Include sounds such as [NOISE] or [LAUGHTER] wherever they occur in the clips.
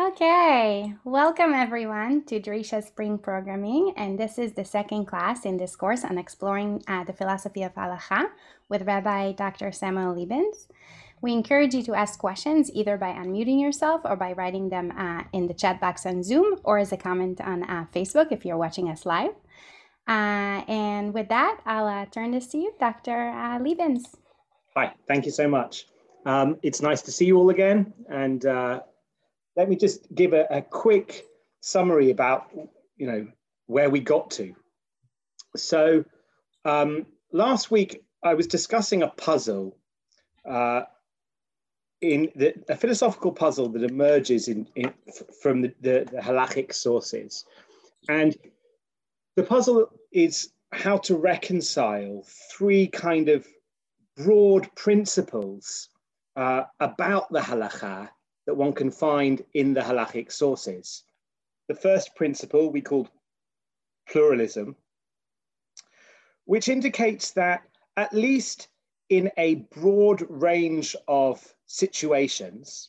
Okay, welcome everyone to Drisha Spring Programming, and this is the second class in this course on exploring uh, the philosophy of halacha with Rabbi Dr. Samuel Lebens. We encourage you to ask questions either by unmuting yourself or by writing them uh, in the chat box on Zoom or as a comment on uh, Facebook if you're watching us live. Uh, and with that, I'll uh, turn this to you, Dr. Uh, Lebens. Hi, thank you so much. Um, it's nice to see you all again. And let me just give a, a quick summary about, you know, where we got to. So um, last week, I was discussing a puzzle uh, in the, a philosophical puzzle that emerges in, in from the, the, the halachic sources. And the puzzle is how to reconcile three kind of broad principles uh, about the halacha that one can find in the halachic sources. The first principle we called pluralism, which indicates that at least in a broad range of situations,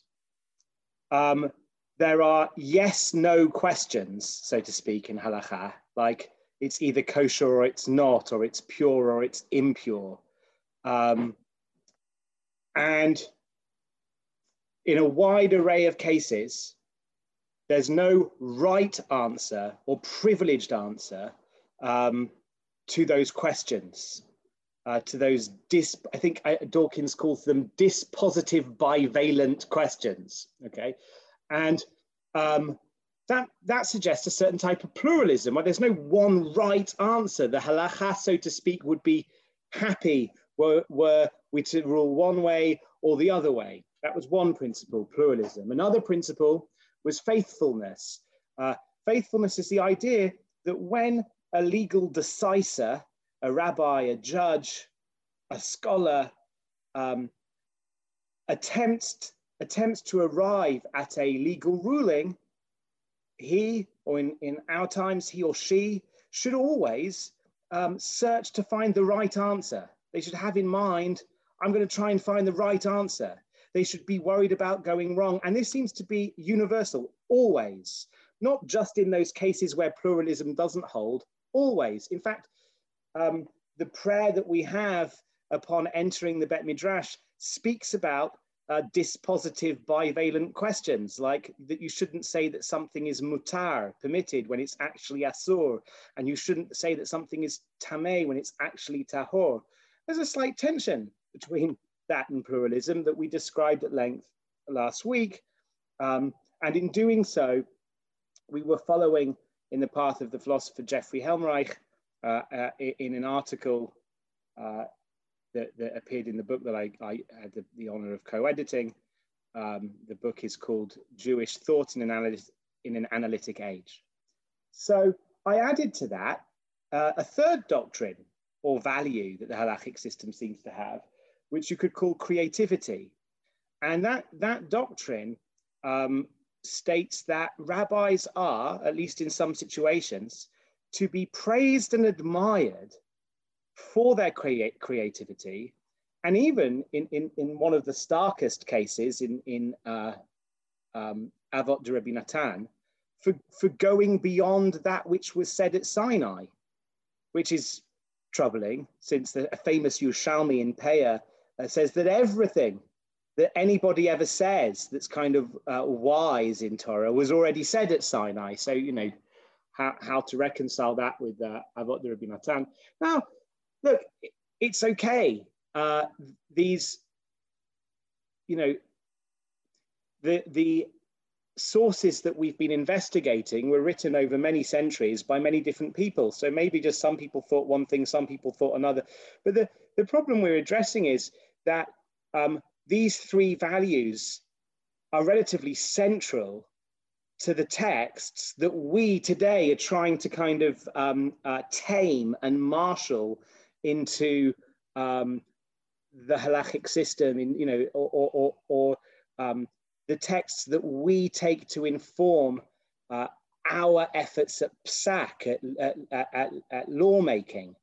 um, there are yes no questions, so to speak, in halacha, like it's either kosher or it's not, or it's pure or it's impure. Um, and in a wide array of cases, there's no right answer or privileged answer um, to those questions, uh, to those dis, I think uh, Dworkin calls them dispositive bivalent questions, okay? And um, that, that suggests a certain type of pluralism where there's no one right answer. The halacha, so to speak, would be happy were, were we to rule one way or the other way. That was one principle, pluralism. Another principle was faithfulness. Uh, faithfulness is the idea that when a legal decisor, a rabbi, a judge, a scholar, um, attempts, attempts to arrive at a legal ruling, he, or in, in our times, he or she, should always um, search to find the right answer. They should have in mind, I'm going to try and find the right answer. They should be worried about going wrong. And this seems to be universal, always, not just in those cases where pluralism doesn't hold, always. In fact, um, the prayer that we have upon entering the Bet Midrash speaks about uh, dispositive bivalent questions, like that you shouldn't say that something is mutar, permitted, when it's actually asur, and you shouldn't say that something is tameh when it's actually tahor. There's a slight tension between and pluralism that we described at length last week. Um, and in doing so, we were following in the path of the philosopher Jeffrey Helmreich uh, uh, in an article uh, that, that, appeared in the book that I, I had the, the honor of co-editing. Um, the book is called Jewish Thought in an, in an Analytic Age. So I added to that uh, a third doctrine or value that the halachic system seems to have, which you could call creativity. And that, that doctrine um, states that rabbis are, at least in some situations, to be praised and admired for their creativity. And even in, in, in one of the starkest cases in, in uh, um, Avot de Rabbi Natan, for, for going beyond that which was said at Sinai, which is troubling since the famous Yerushalmi in Peah uh, says that everything that anybody ever says that's kind of uh, wise in Torah was already said at Sinai. So, you know, how, how to reconcile that with uh, Avot Rabbi Natan. Now, look, it's okay. Uh, these, you know, the, the sources that we've been investigating were written over many centuries by many different people. So maybe just some people thought one thing, some people thought another. But the, the problem we're addressing is that um, these three values are relatively central to the texts that we today are trying to kind of um, uh, tame and marshal into um, the halachic system in you know or or, or, or um, the texts that we take to inform uh, our efforts at psak, at, at, at, at lawmaking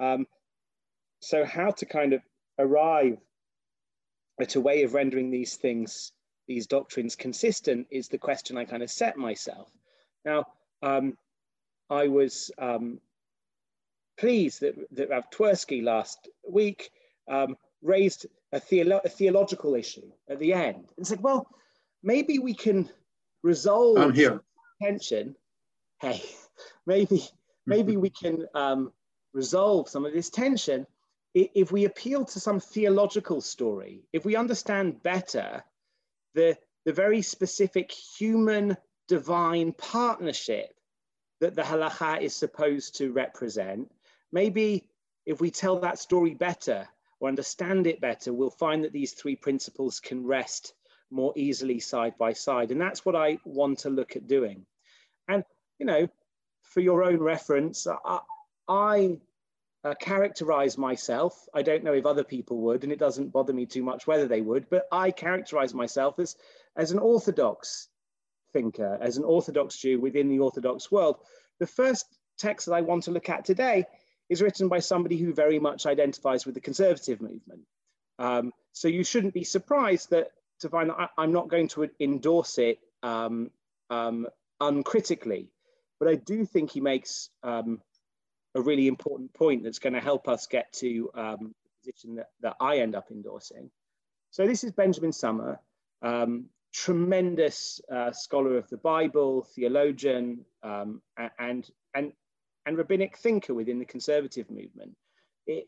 um, so how to kind of arrive at a way of rendering these things these doctrines consistent is the question I kind of set myself. Now, um, I was um, pleased that, that Rav Twersky last week um, raised a, theolo a, theological issue at the end and said, well, maybe we can resolve I'm here. tension. Hey, [LAUGHS] maybe maybe we can um, resolve some of this tension if we appeal to some theological story, if we understand better the, the very specific human divine partnership that the halacha is supposed to represent, maybe if we tell that story better or understand it better, we'll find that these three principles can rest more easily side by side. And that's what I want to look at doing. And, you know, for your own reference, I, I uh, characterize myself. I don't know if other people would, and it doesn't bother me too much whether they would, but I characterize myself as, as an Orthodox thinker, as an Orthodox Jew within the Orthodox world. The first text that I want to look at today is written by somebody who very much identifies with the conservative movement. Um, so you shouldn't be surprised that to find that I, am not going to endorse it um, um, uncritically, but I do think he makes um, a really important point that's going to help us get to um, the position that, that I end up endorsing. So this is Benjamin Sommer, um, tremendous uh, scholar of the Bible, theologian, um, and, and, and rabbinic thinker within the conservative movement. It,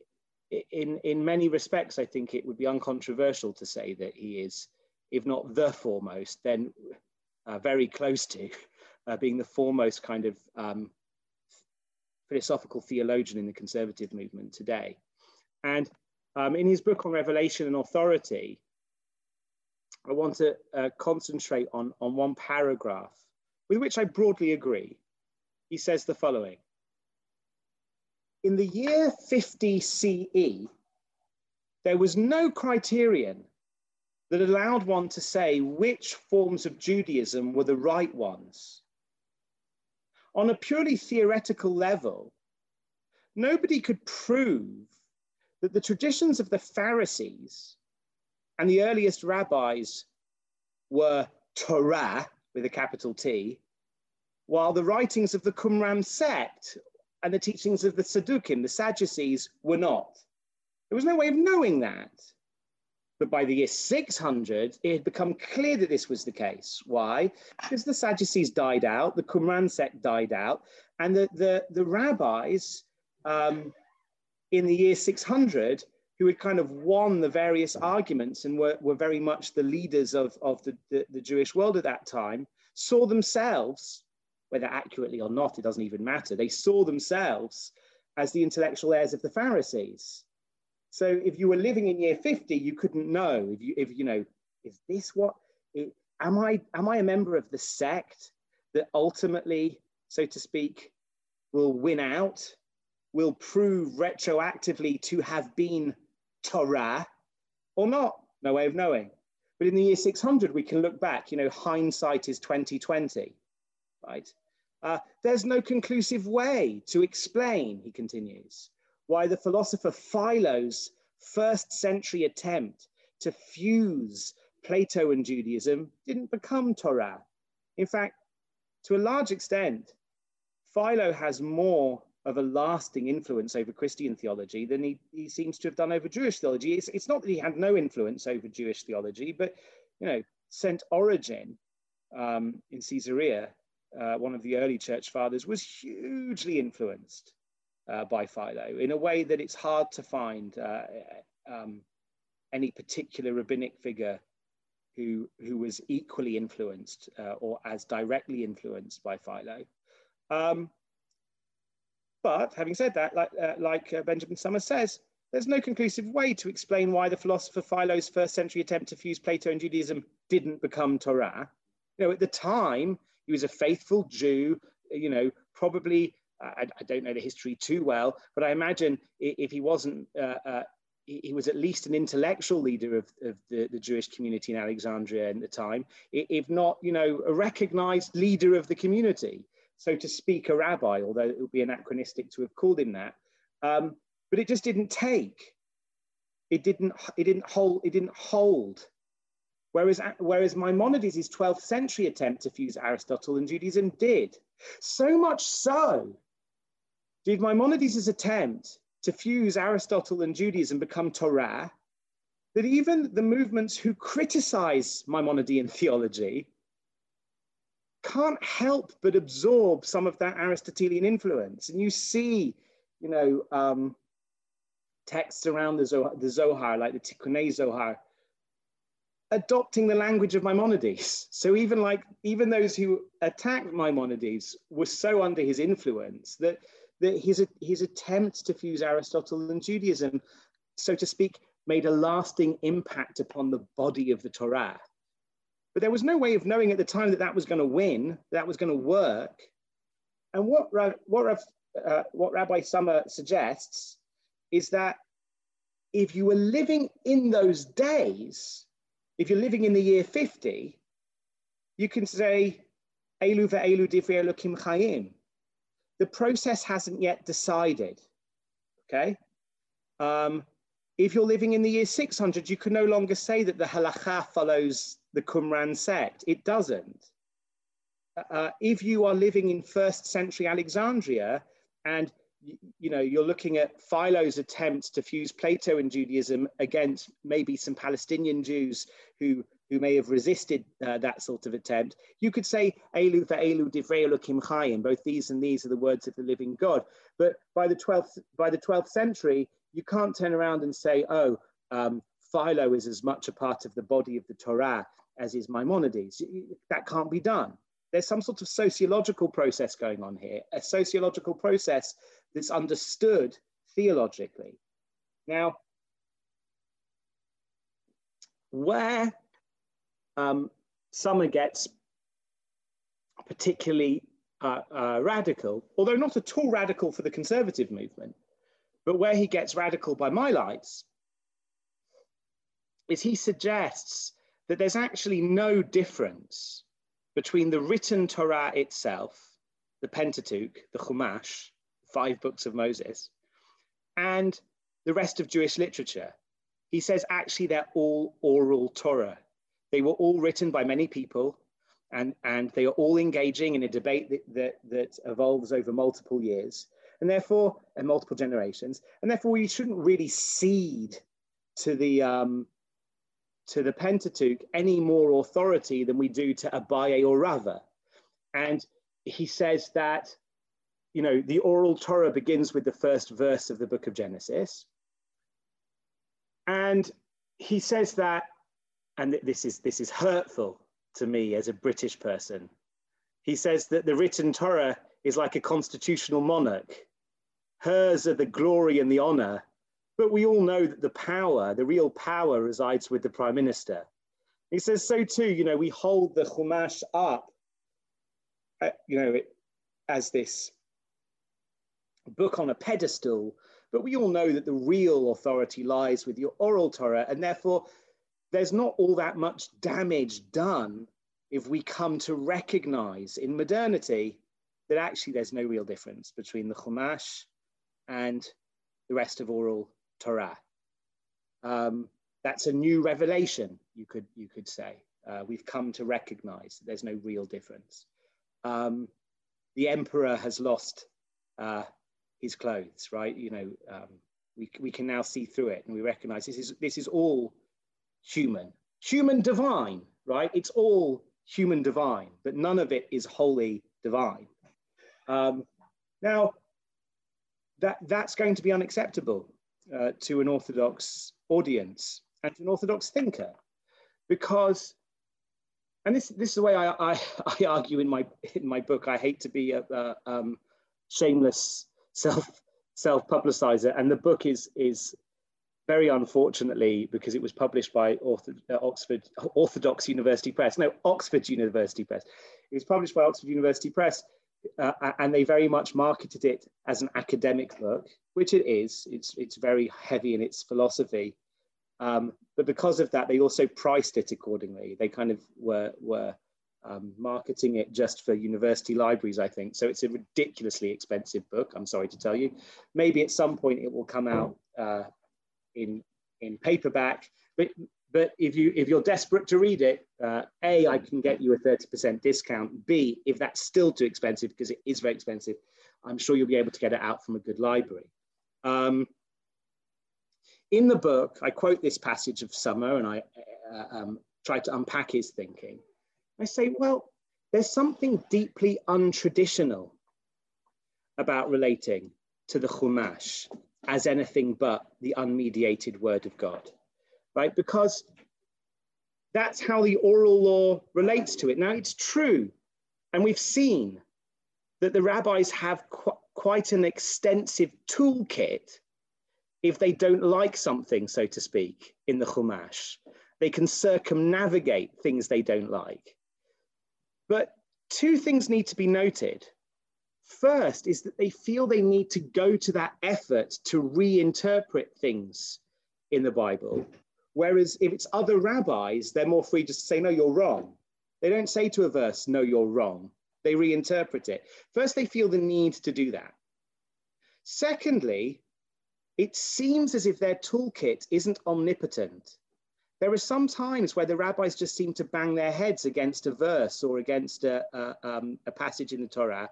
in, in many respects, I think it would be uncontroversial to say that he is, if not the foremost, then uh, very close to uh, being the foremost kind of um, philosophical theologian in the conservative movement today. And um, in his book on revelation and authority, I want to uh, concentrate on, on one paragraph with which I broadly agree. He says the following In the year 50 CE, there was no criterion that allowed one to say which forms of Judaism were the right ones on a purely theoretical level, nobody could prove that the traditions of the Pharisees and the earliest rabbis were Torah with a capital T, while the writings of the Qumran sect and the teachings of the Saddukim, the Sadducees, were not. There was no way of knowing that. But by the year 600, it had become clear that this was the case. Why? Because the Sadducees died out, the Qumran sect died out, and the, the, the rabbis um, in the year 600, who had kind of won the various arguments and were, were very much the leaders of, of the, the, the Jewish world at that time, saw themselves, whether accurately or not, it doesn't even matter, they saw themselves as the intellectual heirs of the Pharisees. So if you were living in year 50, you couldn't know if you, if you know, is this what, it, am I, am I a member of the sect that ultimately, so to speak, will win out, will prove retroactively to have been Torah or not? No way of knowing. But in the year 600, we can look back, you know, hindsight is 2020, right? Uh, there's no conclusive way to explain, he continues, why the philosopher Philo's first century attempt to fuse Plato and Judaism didn't become Torah. In fact, to a large extent, Philo has more of a lasting influence over Christian theology than he, he seems to have done over Jewish theology. It's, it's not that he had no influence over Jewish theology, but you know, St. Origen um, in Caesarea, uh, one of the early church fathers, was hugely influenced uh, by Philo in a way that it's hard to find uh, um, any particular rabbinic figure who, who was equally influenced uh, or as directly influenced by Philo. Um, but having said that, like, uh, like uh, Benjamin Sommers says, there's no conclusive way to explain why the philosopher Philo's first century attempt to fuse Plato and Judaism didn't become Torah. You know, at the time, he was a faithful Jew, you know, probably I, I, don't know the history too well, but I imagine if he wasn't, uh, uh, he was at least an intellectual leader of, of the, the, Jewish community in Alexandria at the time, if not, you know, a recognized leader of the community. So to speak, a rabbi, although it would be anachronistic to have called him that. Um, but it just didn't take. It didn't. It didn't hold. It didn't hold Whereas, whereas Maimonides' 12th century attempt to fuse Aristotle and Judaism did. So much so did Maimonides' attempt to fuse Aristotle and Judaism become Torah that even the movements who criticize Maimonidean theology can't help but absorb some of that Aristotelian influence. And you see, you know, um, texts around the Zohar, the Zohar, like the Tikkunei Zohar, adopting the language of Maimonides. So even like, even those who attacked Maimonides were so under his influence that, that his, his attempt to fuse Aristotle and Judaism, so to speak, made a lasting impact upon the body of the Torah. But there was no way of knowing at the time that that was going to win, that was going to work. And what, what, uh, what Rabbi Sommer suggests is that if you were living in those days, if you're living in the year 50, you can say, Elu ve'elu divrei Elokim chayim. The process hasn't yet decided, okay? Um, if you're living in the year 600, you can no longer say that the halacha follows the Qumran sect. It doesn't. Uh, if you are living in first century Alexandria and you know you're looking at Philo's attempts to fuse Plato and Judaism against maybe some Palestinian Jews who who may have resisted uh, that sort of attempt, you could say Elu ve'elu divrei Elokim Chayim. Both these and these are the words of the living God. But by the 12th by the 12th century, you can't turn around and say, oh, um, Philo is as much a part of the body of the Torah as is Maimonides. That can't be done. There's some sort of sociological process going on here, a sociological process that's understood theologically. Now, where um, Sommer gets particularly uh, uh, radical, although not at all radical for the conservative movement, but where he gets radical by my lights, is he suggests that there's actually no difference between the written Torah itself, the Pentateuch, the Chumash, five books of Moses, and the rest of Jewish literature. He says actually they're all oral Torah. They were all written by many people, and, and they are all engaging in a debate that, that, that evolves over multiple years, and therefore, and multiple generations, and therefore we shouldn't really cede to the um, to the Pentateuch any more authority than we do to Abaye or Rava. And he says that, you know, the oral Torah begins with the first verse of the book of Genesis. And he says that, and this is, this is hurtful to me as a British person. He says that the written Torah is like a constitutional monarch. Hers are the glory and the honor, but we all know that the power, the real power, resides with the prime minister. He says so too. You know, we hold the Chumash up, uh, you know, as this book on a pedestal, but we all know that the real authority lies with your oral Torah, and therefore there's not all that much damage done if we come to recognize in modernity that actually there's no real difference between the Chumash and the rest of oral Torah. Um, that's a new revelation, you could, you could say. Uh, we've come to recognize that there's no real difference. Um, the emperor has lost uh, his clothes, right? You know, um, we, we can now see through it and we recognize this is, this is all human, human divine, right? It's all human divine, but none of it is wholly divine. Um, now, that, that's going to be unacceptable uh, to an Orthodox audience and to an Orthodox thinker. Because, and this, this is the way I, I, [LAUGHS] I argue in my, in my book, I hate to be a, a um, shameless self, self-publicizer. And the book is, is very unfortunately, because it was published by uh, Oxford Orthodox University Press, no, Oxford University Press. It was published by Oxford University Press, uh, and they very much marketed it as an academic book, which it is. It's, it's very heavy in its philosophy. Um, but because of that, they also priced it accordingly. They kind of were, were um, marketing it just for university libraries, I think. So it's a ridiculously expensive book, I'm sorry to tell you. Maybe at some point it will come out uh, in, in paperback, but, but if you if you're desperate to read it, uh, a I can get you a thirty percent discount. B if that's still too expensive because it is very expensive, I'm sure you'll be able to get it out from a good library. Um, in the book, I quote this passage of Sommer, and I uh, um, try to unpack his thinking. I say, well, there's something deeply untraditional about relating to the Chumash as anything but the unmediated word of God, right? Because that's how the oral law relates to it. Now, it's true, and we've seen that the rabbis have qu quite an extensive toolkit if they don't like something, so to speak, in the Chumash. They can circumnavigate things they don't like. But two things need to be noted. First is that they feel they need to go to that effort to reinterpret things in the Bible. Whereas if it's other rabbis, they're more free just to say, no, you're wrong. They don't say to a verse, no, you're wrong. They reinterpret it. First, they feel the need to do that. Secondly, it seems as if their toolkit isn't omnipotent. There are some times where the rabbis just seem to bang their heads against a verse or against a, a, um, a passage in the Torah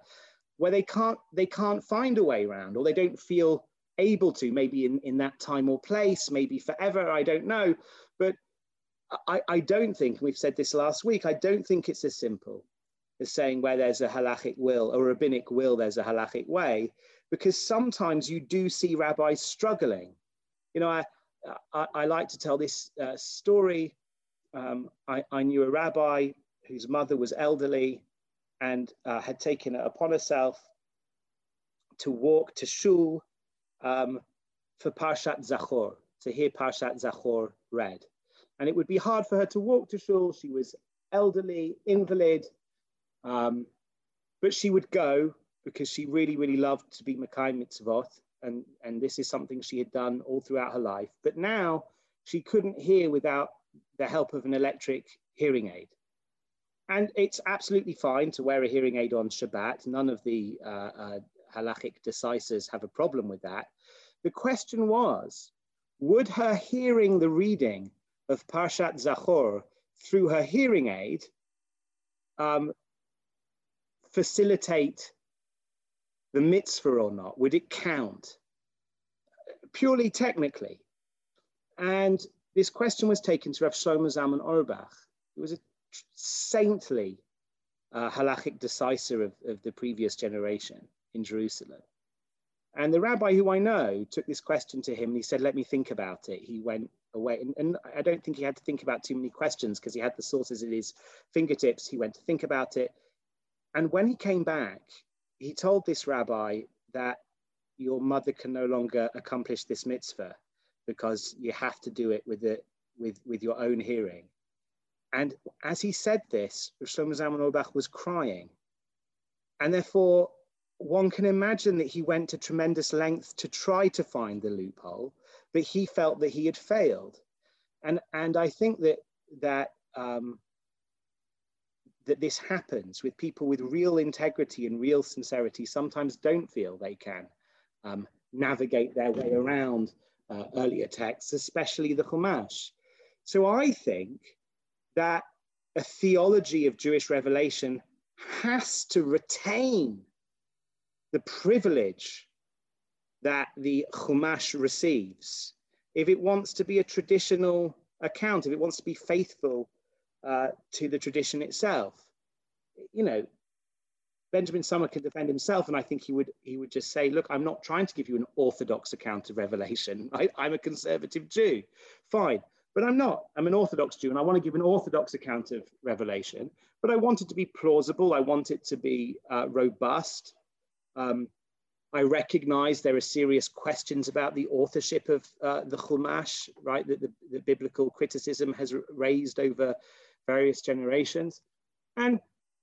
where they can't they can't find a way around or they don't feel able to maybe in, in that time or place maybe forever i don't know. But I, I don't think we've said this last week i don't think it's as simple as saying where there's a halachic will or rabbinic will there's a halachic way because sometimes you do see rabbis struggling. You know i i, I like to tell this uh, story um, I, I knew a rabbi whose mother was elderly and uh, had taken it upon herself to walk to shul um, for Parshat Zachor, to hear Parshat Zachor read. And it would be hard for her to walk to shul. She was elderly, invalid, um, but she would go because she really, really loved to be Makai Mitzvot. And, and this is something she had done all throughout her life. But now she couldn't hear without the help of an electric hearing aid. And it's absolutely fine to wear a hearing aid on Shabbat. None of the uh, uh, halachic decisors have a problem with that. The question was, would her hearing the reading of Parshat Zachor through her hearing aid um, facilitate the mitzvah or not? Would it count? Purely technically. And this question was taken to Rav Shlomo Zalman Auerbach. It was a saintly uh, halachic decisor of, of the previous generation in Jerusalem. And the rabbi who I know took this question to him and he said, Let me think about it. He went away. And, and I don't think he had to think about too many questions because he had the sources at his fingertips. He went to think about it. And when he came back, he told this rabbi that your mother can no longer accomplish this mitzvah because you have to do it with, the, with, with your own hearing. And as he said this, Shlomo Zalman Auerbach was crying. And therefore, one can imagine that he went to tremendous length to try to find the loophole, but he felt that he had failed. And, and I think that, that, um, that this happens with people with real integrity and real sincerity sometimes don't feel they can um, navigate their way around uh, earlier texts, especially the Chumash. So I think that a theology of Jewish revelation has to retain the privilege that the Chumash receives. If it wants to be a traditional account, if it wants to be faithful uh, to the tradition itself, you know, Benjamin Sommer can defend himself, and I think he would he would just say, "Look, I'm not trying to give you an orthodox account of Revelation. [LAUGHS] I, I'm a conservative Jew. Fine, but I'm not. I'm an Orthodox Jew, and I want to give an Orthodox account of Revelation. But I want it to be plausible. I want it to be uh, robust. Um, I recognize there are serious questions about the authorship of uh, the Chumash, right? That the, the, biblical criticism has raised over various generations. And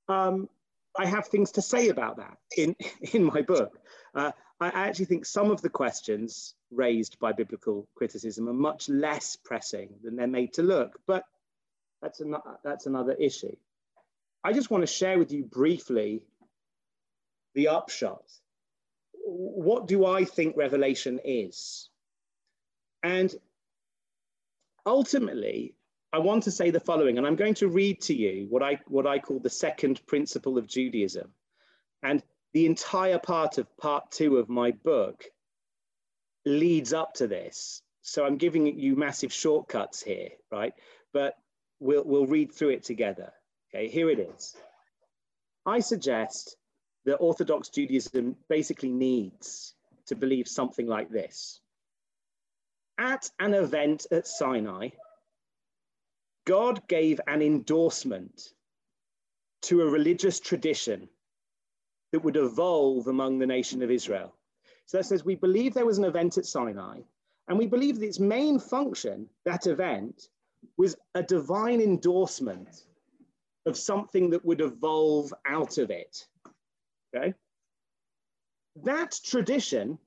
um, I have things to say about that in, [LAUGHS] in my book. Uh, I actually think some of the questions raised by biblical criticism are much less pressing than they're made to look, but that's, an, that's another issue. I just want to share with you briefly the upshot. What do I think Revelation is? And ultimately, I want to say the following, and I'm going to read to you what I, what I call the second principle of Judaism. And the entire part of part two of my book leads up to this. So I'm giving you massive shortcuts here, right? But we'll, we'll read through it together. Okay, here it is. I suggest that Orthodox Judaism basically needs to believe something like this. At an event at Sinai, God gave an endorsement to a religious tradition that would evolve among the nation of Israel. So that says we believe there was an event at Sinai, and we believe that its main function, that event, was a divine endorsement of something that would evolve out of it. Okay? That tradition,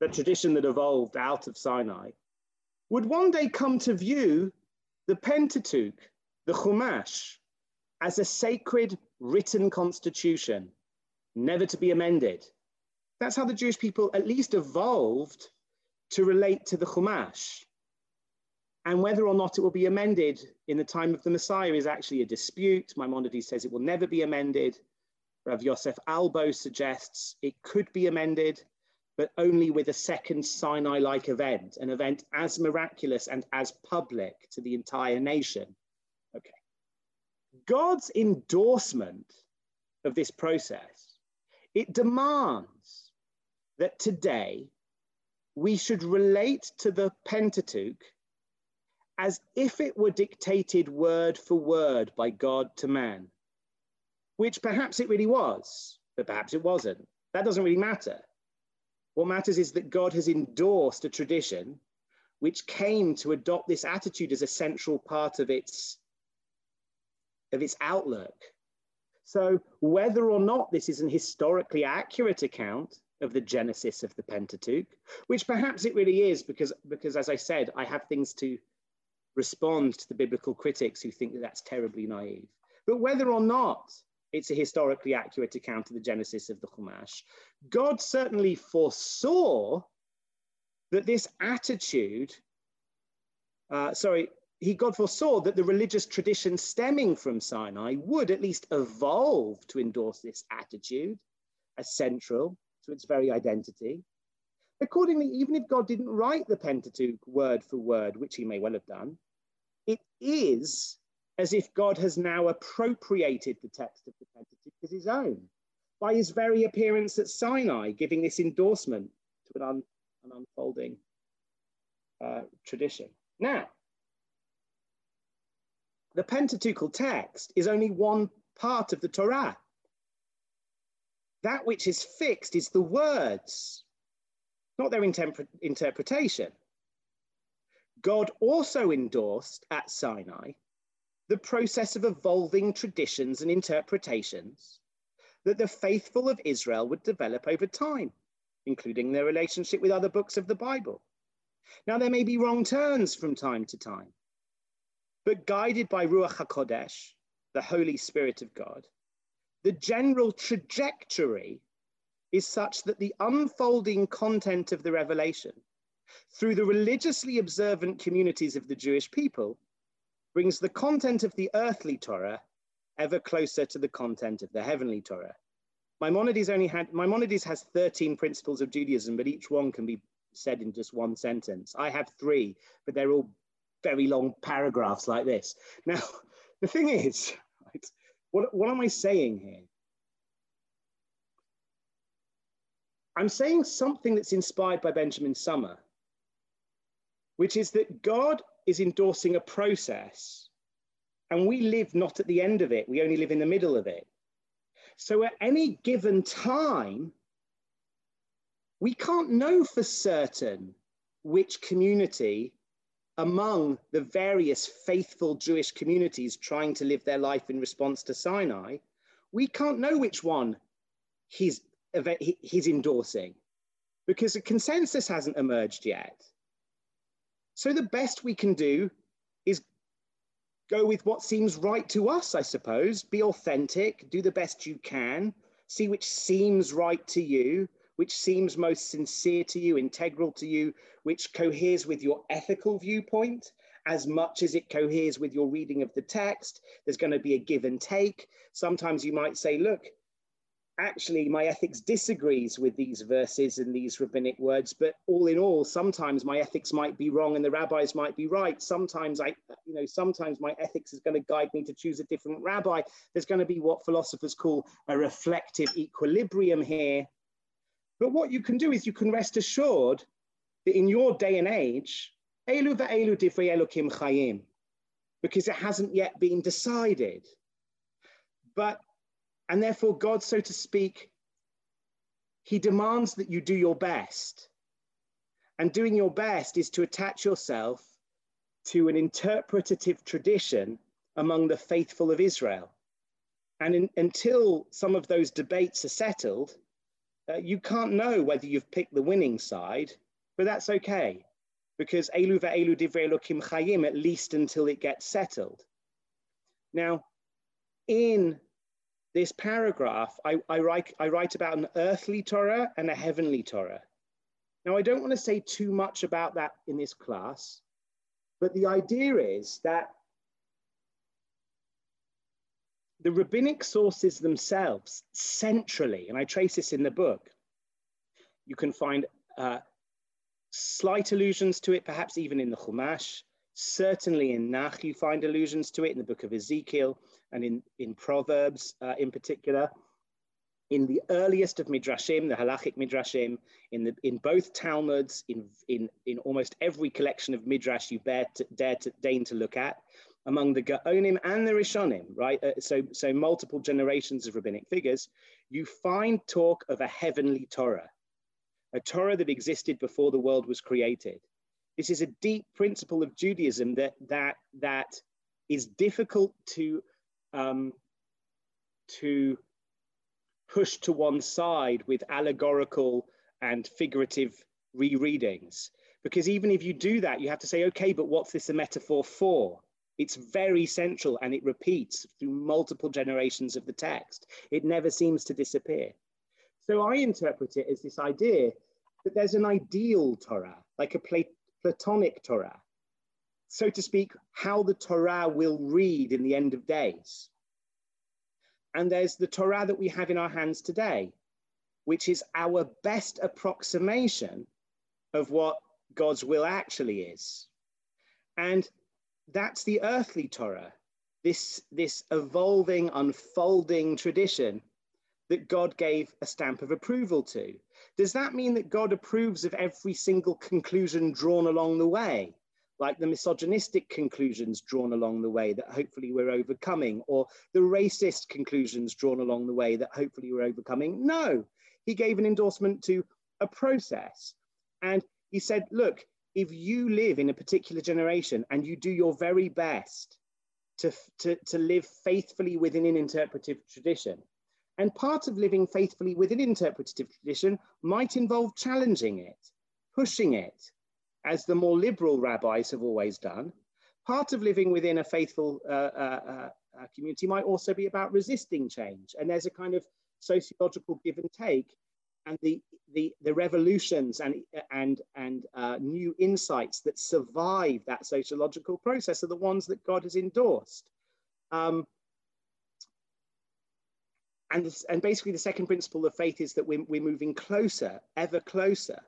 the tradition that evolved out of Sinai, would one day come to view the Pentateuch, the Chumash, as a sacred written constitution, never to be amended. That's how the Jewish people at least evolved to relate to the Chumash. And whether or not it will be amended in the time of the Messiah is actually a dispute. Maimonides says it will never be amended. Rav Yosef Albo suggests it could be amended, but only with a second Sinai like event, an event as miraculous and as public to the entire nation. Okay. God's endorsement of this process, it demands that today we should relate to the Pentateuch as if it were dictated word for word by God to man, which perhaps it really was, but perhaps it wasn't. That doesn't really matter. What matters is that God has endorsed a tradition which came to adopt this attitude as a central part of its, of its outlook. So, whether or not this is an historically accurate account of the genesis of the Pentateuch, which perhaps it really is, because, because as I said, I have things to respond to the biblical critics who think that that's terribly naive. But whether or not it's a historically accurate account of the genesis of the Chumash, God certainly foresaw that this attitude, uh, sorry, he God foresaw that the religious tradition stemming from Sinai would at least evolve to endorse this attitude as central to its very identity. Accordingly, even if God didn't write the Pentateuch word for word, which he may well have done, it is as if God has now appropriated the text of the Pentateuch as his own by his very appearance at Sinai, giving this endorsement to an, un, an unfolding uh, tradition. Now, the Pentateuchal text is only one part of the Torah. That which is fixed is the words, not their interpretation. God also endorsed at Sinai the process of evolving traditions and interpretations that the faithful of Israel would develop over time, including their relationship with other books of the Bible. Now, there may be wrong turns from time to time, but guided by Ruach HaKodesh, the Holy Spirit of God, the general trajectory is such that the unfolding content of the revelation through the religiously observant communities of the Jewish people brings the content of the earthly Torah ever closer to the content of the heavenly Torah. Maimonides only had Maimonides has 13 principles of Judaism, but each one can be said in just one sentence. I have three, but they're all very long paragraphs like this. Now, [LAUGHS] the thing is, right, what, what am I saying here? I'm saying something that's inspired by Benjamin Sommer, which is that God is endorsing a process and we live not at the end of it, we only live in the middle of it. So at any given time, we can't know for certain which community among the various faithful Jewish communities trying to live their life in response to Sinai, we can't know which one he's, he's endorsing because a consensus hasn't emerged yet. So the best we can do is go with what seems right to us, I suppose. Be authentic, do the best you can, see which seems right to you, which seems most sincere to you, integral to you, which coheres with your ethical viewpoint, as much as it coheres with your reading of the text. There's going to be a give and take. Sometimes you might say, look, actually my ethics disagrees with these verses and these rabbinic words but all in all sometimes my ethics might be wrong and the rabbis might be right. Sometimes i you know sometimes my ethics is going to guide me to choose a different rabbi. There's going to be what philosophers call a reflective equilibrium here. But what you can do is you can rest assured that in your day and age elu elokim chayim because it hasn't yet been decided. But and therefore, God, so to speak, he demands that you do your best. And doing your best is to attach yourself to an interpretative tradition among the faithful of Israel. And in, until some of those debates are settled, uh, you can't know whether you've picked the winning side, but that's okay because Elu ve'elu divrei Elokim chayim, at least until it gets settled. Now, in this paragraph, I, I, write, I write about an earthly Torah and a heavenly Torah. Now, I don't want to say too much about that in this class, but the idea is that the rabbinic sources themselves, centrally, and I trace this in the book, you can find uh, slight allusions to it, perhaps even in the Chumash. Certainly in Nach, you find allusions to it in the book of Ezekiel and in, in Proverbs uh, in particular. In the earliest of Midrashim, the halachic Midrashim, in, the, in both Talmuds, in, in, in almost every collection of Midrash you bear to, dare to deign to look at, among the Gaonim and the Rishonim, right? Uh, so, so multiple generations of rabbinic figures, you find talk of a heavenly Torah, a Torah that existed before the world was created. This is a deep principle of Judaism that, that, that is difficult to um, to push to one side with allegorical and figurative rereadings. Because even if you do that, you have to say, okay, but what's this a metaphor for? It's very central and it repeats through multiple generations of the text. It never seems to disappear. So I interpret it as this idea that there's an ideal Torah, like a Platonic Torah, so to speak, how the Torah will read in the end of days. And there's the Torah that we have in our hands today, which is our best approximation of what God's will actually is. And that's the earthly Torah, this, this evolving, unfolding tradition that God gave a stamp of approval to. Does that mean that God approves of every single conclusion drawn along the way? Like the misogynistic conclusions drawn along the way that hopefully we're overcoming, or the racist conclusions drawn along the way that hopefully we're overcoming. No, he gave an endorsement to a process. And he said, look, if you live in a particular generation and you do your very best to, to, to live faithfully within an interpretive tradition, and part of living faithfully within interpretative tradition might involve challenging it, pushing it, as the more liberal rabbis have always done, part of living within a faithful uh, uh, uh, uh, community might also be about resisting change. And there's a kind of sociological give and take. And the, the, the revolutions and, and, and uh, new insights that survive that sociological process are the ones that God has endorsed. Um, and, this, and basically the second principle of faith is that we're, we're moving closer, ever closer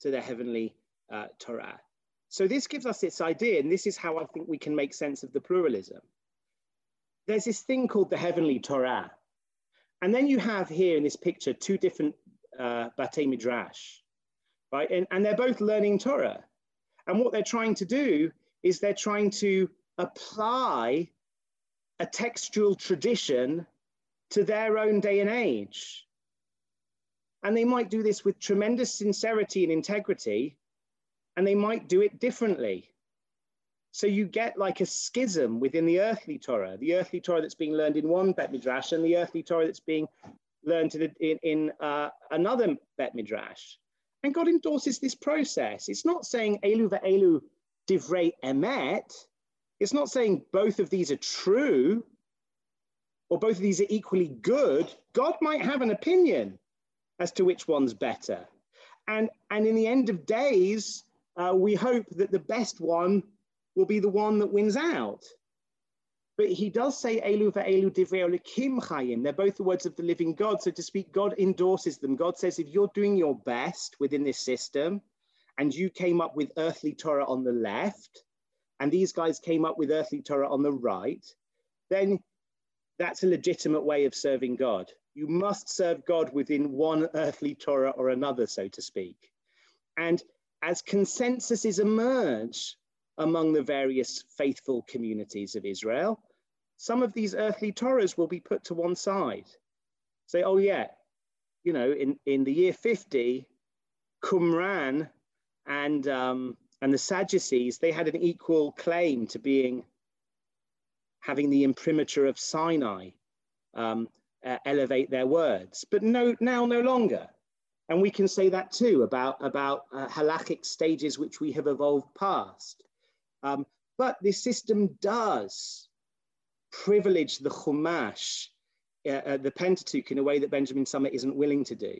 to the heavenly uh, Torah. So this gives us this idea, and this is how I think we can make sense of the pluralism. There's this thing called the heavenly Torah. And then you have here in this picture two different uh, Batei Midrash, right? And, and they're both learning Torah. And what they're trying to do is they're trying to apply a textual tradition to their own day and age. And they might do this with tremendous sincerity and integrity, and they might do it differently. So you get like a schism within the earthly Torah, the earthly Torah that's being learned in one Bet Midrash and the earthly Torah that's being learned in, in, in uh, another Bet Midrash. And God endorses this process. It's not saying Elu ve'elu divrei emet. It's not saying both of these are true or both of these are equally good. God might have an opinion as to which one's better. And, and in the end of days, uh, we hope that the best one will be the one that wins out. But he does say Elu ve'elu divrei chayim. They're both the words of the living God. So to speak, God endorses them. God says, if you're doing your best within this system, and you came up with earthly Torah on the left, and these guys came up with earthly Torah on the right, then that's a legitimate way of serving God. You must serve God within one earthly Torah or another, so to speak. And as consensuses emerge among the various faithful communities of Israel, some of these earthly Torahs will be put to one side. Say, oh, yeah, you know, in, in the year 50, Qumran and, um, and the Sadducees, they had an equal claim to being having the imprimatur of Sinai um, uh, elevate their words, but no, now no longer. And we can say that too about, about uh, halachic stages which we have evolved past. Um, but this system does privilege the Chumash, uh, uh, the Pentateuch, in a way that Benjamin Sommer isn't willing to do.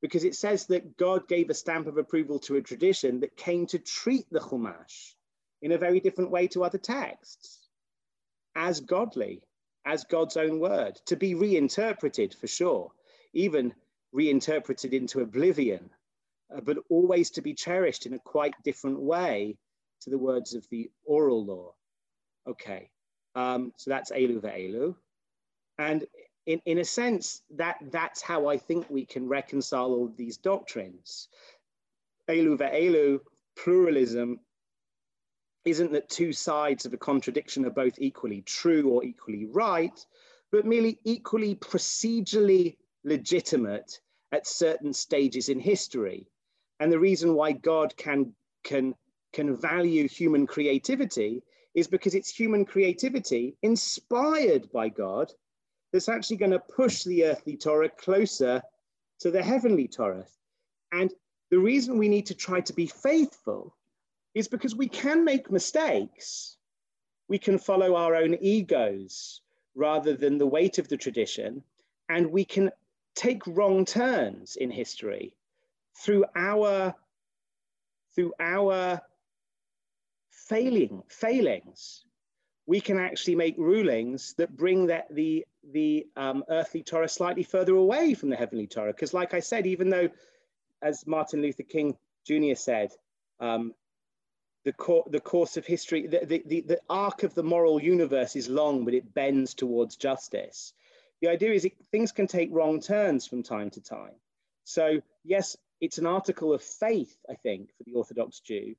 Because it says that God gave a stamp of approval to a tradition that came to treat the Chumash in a very different way to other texts, as godly, as God's own word, to be reinterpreted for sure, even reinterpreted into oblivion, uh, but always to be cherished in a quite different way to the words of the oral law. Okay, um, so that's Elu Elu. And in, in a sense, that, that's how I think we can reconcile all these doctrines. Elu Elu, pluralism, isn't that two sides of a contradiction are both equally true or equally right, but merely equally procedurally legitimate at certain stages in history. And the reason why God can, can can value human creativity is because it's human creativity inspired by God that's actually going to push the earthly Torah closer to the heavenly Torah. And the reason we need to try to be faithful is because we can make mistakes. We can follow our own egos rather than the weight of the tradition. And we can take wrong turns in history through our, through our failing, failings, we can actually make rulings that bring that the the um, earthly Torah slightly further away from the heavenly Torah. Because, like I said, even though, as Martin Luther King Jr. said, um, the, cor- the course of history, the, the, the, the arc of the moral universe is long, but it bends towards justice. The idea is it, things can take wrong turns from time to time. So, yes, it's an article of faith, I think, for the Orthodox Jew,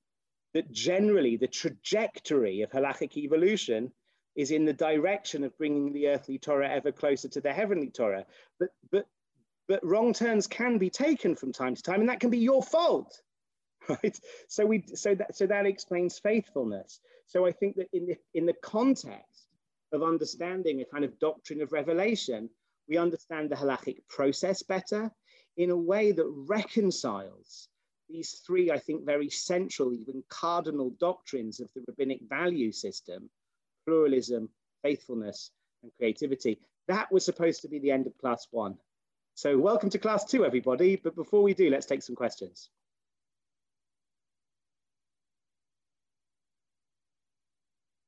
that generally the trajectory of halachic evolution is in the direction of bringing the earthly Torah ever closer to the heavenly Torah. But, but, but wrong turns can be taken from time to time, and that can be your fault, [LAUGHS] right? So, we, so, that, so that explains faithfulness. So I think that in the, in the context of understanding a kind of doctrine of revelation, we understand the halachic process better in a way that reconciles these three, I think, very central, even cardinal doctrines of the rabbinic value system pluralism, faithfulness, and creativity. That was supposed to be the end of class one. So, welcome to class two, everybody. But before we do, let's take some questions.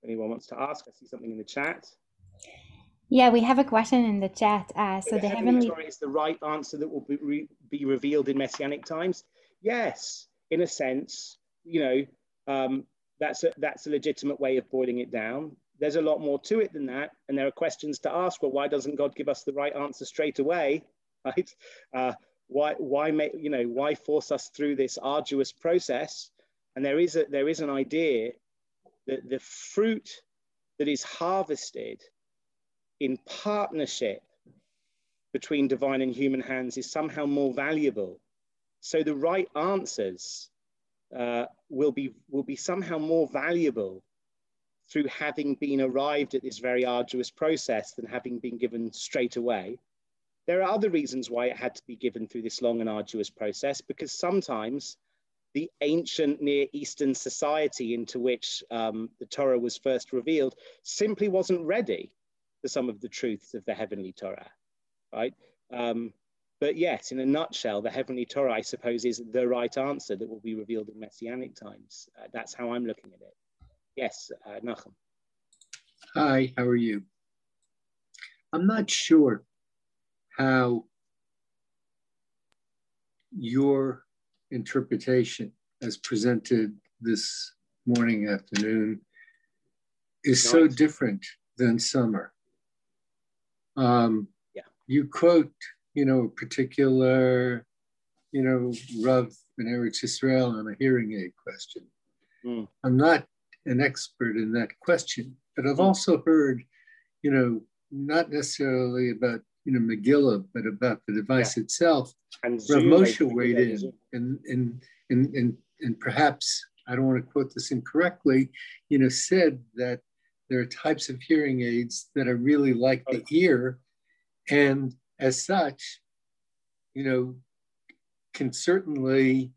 Anyone wants to ask? I see something in the chat. Yeah, we have a question in the chat. Uh, so, the, the heavenly, heavenly is the right answer that will be, re be revealed in messianic times yes, in a sense, you know, um, that's a, that's a legitimate way of boiling it down. There's a lot more to it than that, and there are questions to ask. Well, why doesn't God give us the right answer straight away? [LAUGHS] Right? Uh, why why make you know why force us through this arduous process? And there is a there is an idea that the fruit that is harvested in partnership between divine and human hands is somehow more valuable so the right answers uh, will, be, will be somehow more valuable through having been arrived at this very arduous process than having been given straight away. There are other reasons why it had to be given through this long and arduous process, because sometimes the ancient Near Eastern society into which um, the Torah was first revealed simply wasn't ready for some of the truths of the heavenly Torah, right? Um, but yes, in a nutshell, the heavenly Torah, I suppose, is the right answer that will be revealed in messianic times. Uh, that's how I'm looking at it. Yes, uh, Nachum. Hi, how are you? I'm not sure how your interpretation as presented this morning, afternoon, is so different than Sommer. Um, yeah. You quote, you know, a particular, you know, Rav and Eretz Israel on a hearing aid question. Mm. I'm not an expert in that question, but I've mm. also heard, you know, not necessarily about you know Megillah, but about the device yeah. itself. And Rav Moshe weighed in, and and and and and perhaps I don't want to quote this incorrectly, you know, said that there are types of hearing aids that are really like the ear, and as such, you know, can certainly,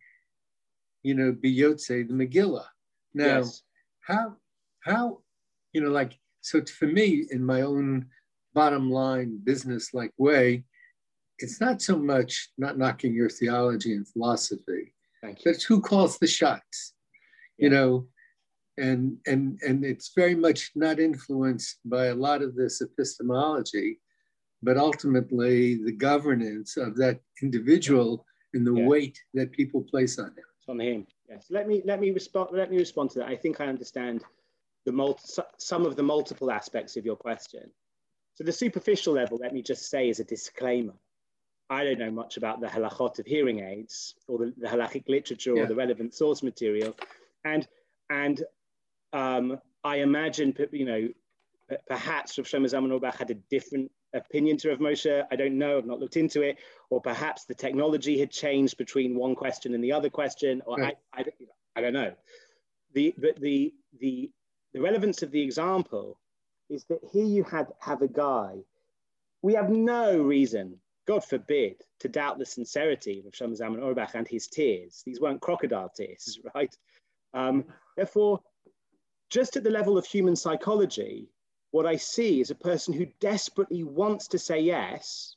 you know, be Yotze the Megillah. Now, yes. how how you know, like so for me in my own bottom line business like way, it's not so much not knocking your theology and philosophy, Thank you. but it's who calls the shots, yeah. you know, and and and it's very much not influenced by a lot of this epistemology, but ultimately the governance of that individual and the yeah. weight that people place on him. It's on him. Yes. Let me let me respond. Let me respond to that. I think I understand the multi, some of the multiple aspects of your question. So the superficial level, let me just say as a disclaimer, I don't know much about the halachot of hearing aids or the, the halachic literature yeah. or the relevant source material. And, and um, I imagine, you know, perhaps Rav Shlomo Zalman Auerbach had a different opinion to Rav Moshe. I don't know, I've not looked into it. Or perhaps the technology had changed between one question and the other question, or right. I, I, I don't know. The, but the, the, the relevance of the example is that here you had have a guy. We have no reason, God forbid, to doubt the sincerity of Shlomo Zalman Auerbach and his tears. These weren't crocodile tears, [LAUGHS] right? Um, therefore, just at the level of human psychology, what I see is a person who desperately wants to say yes,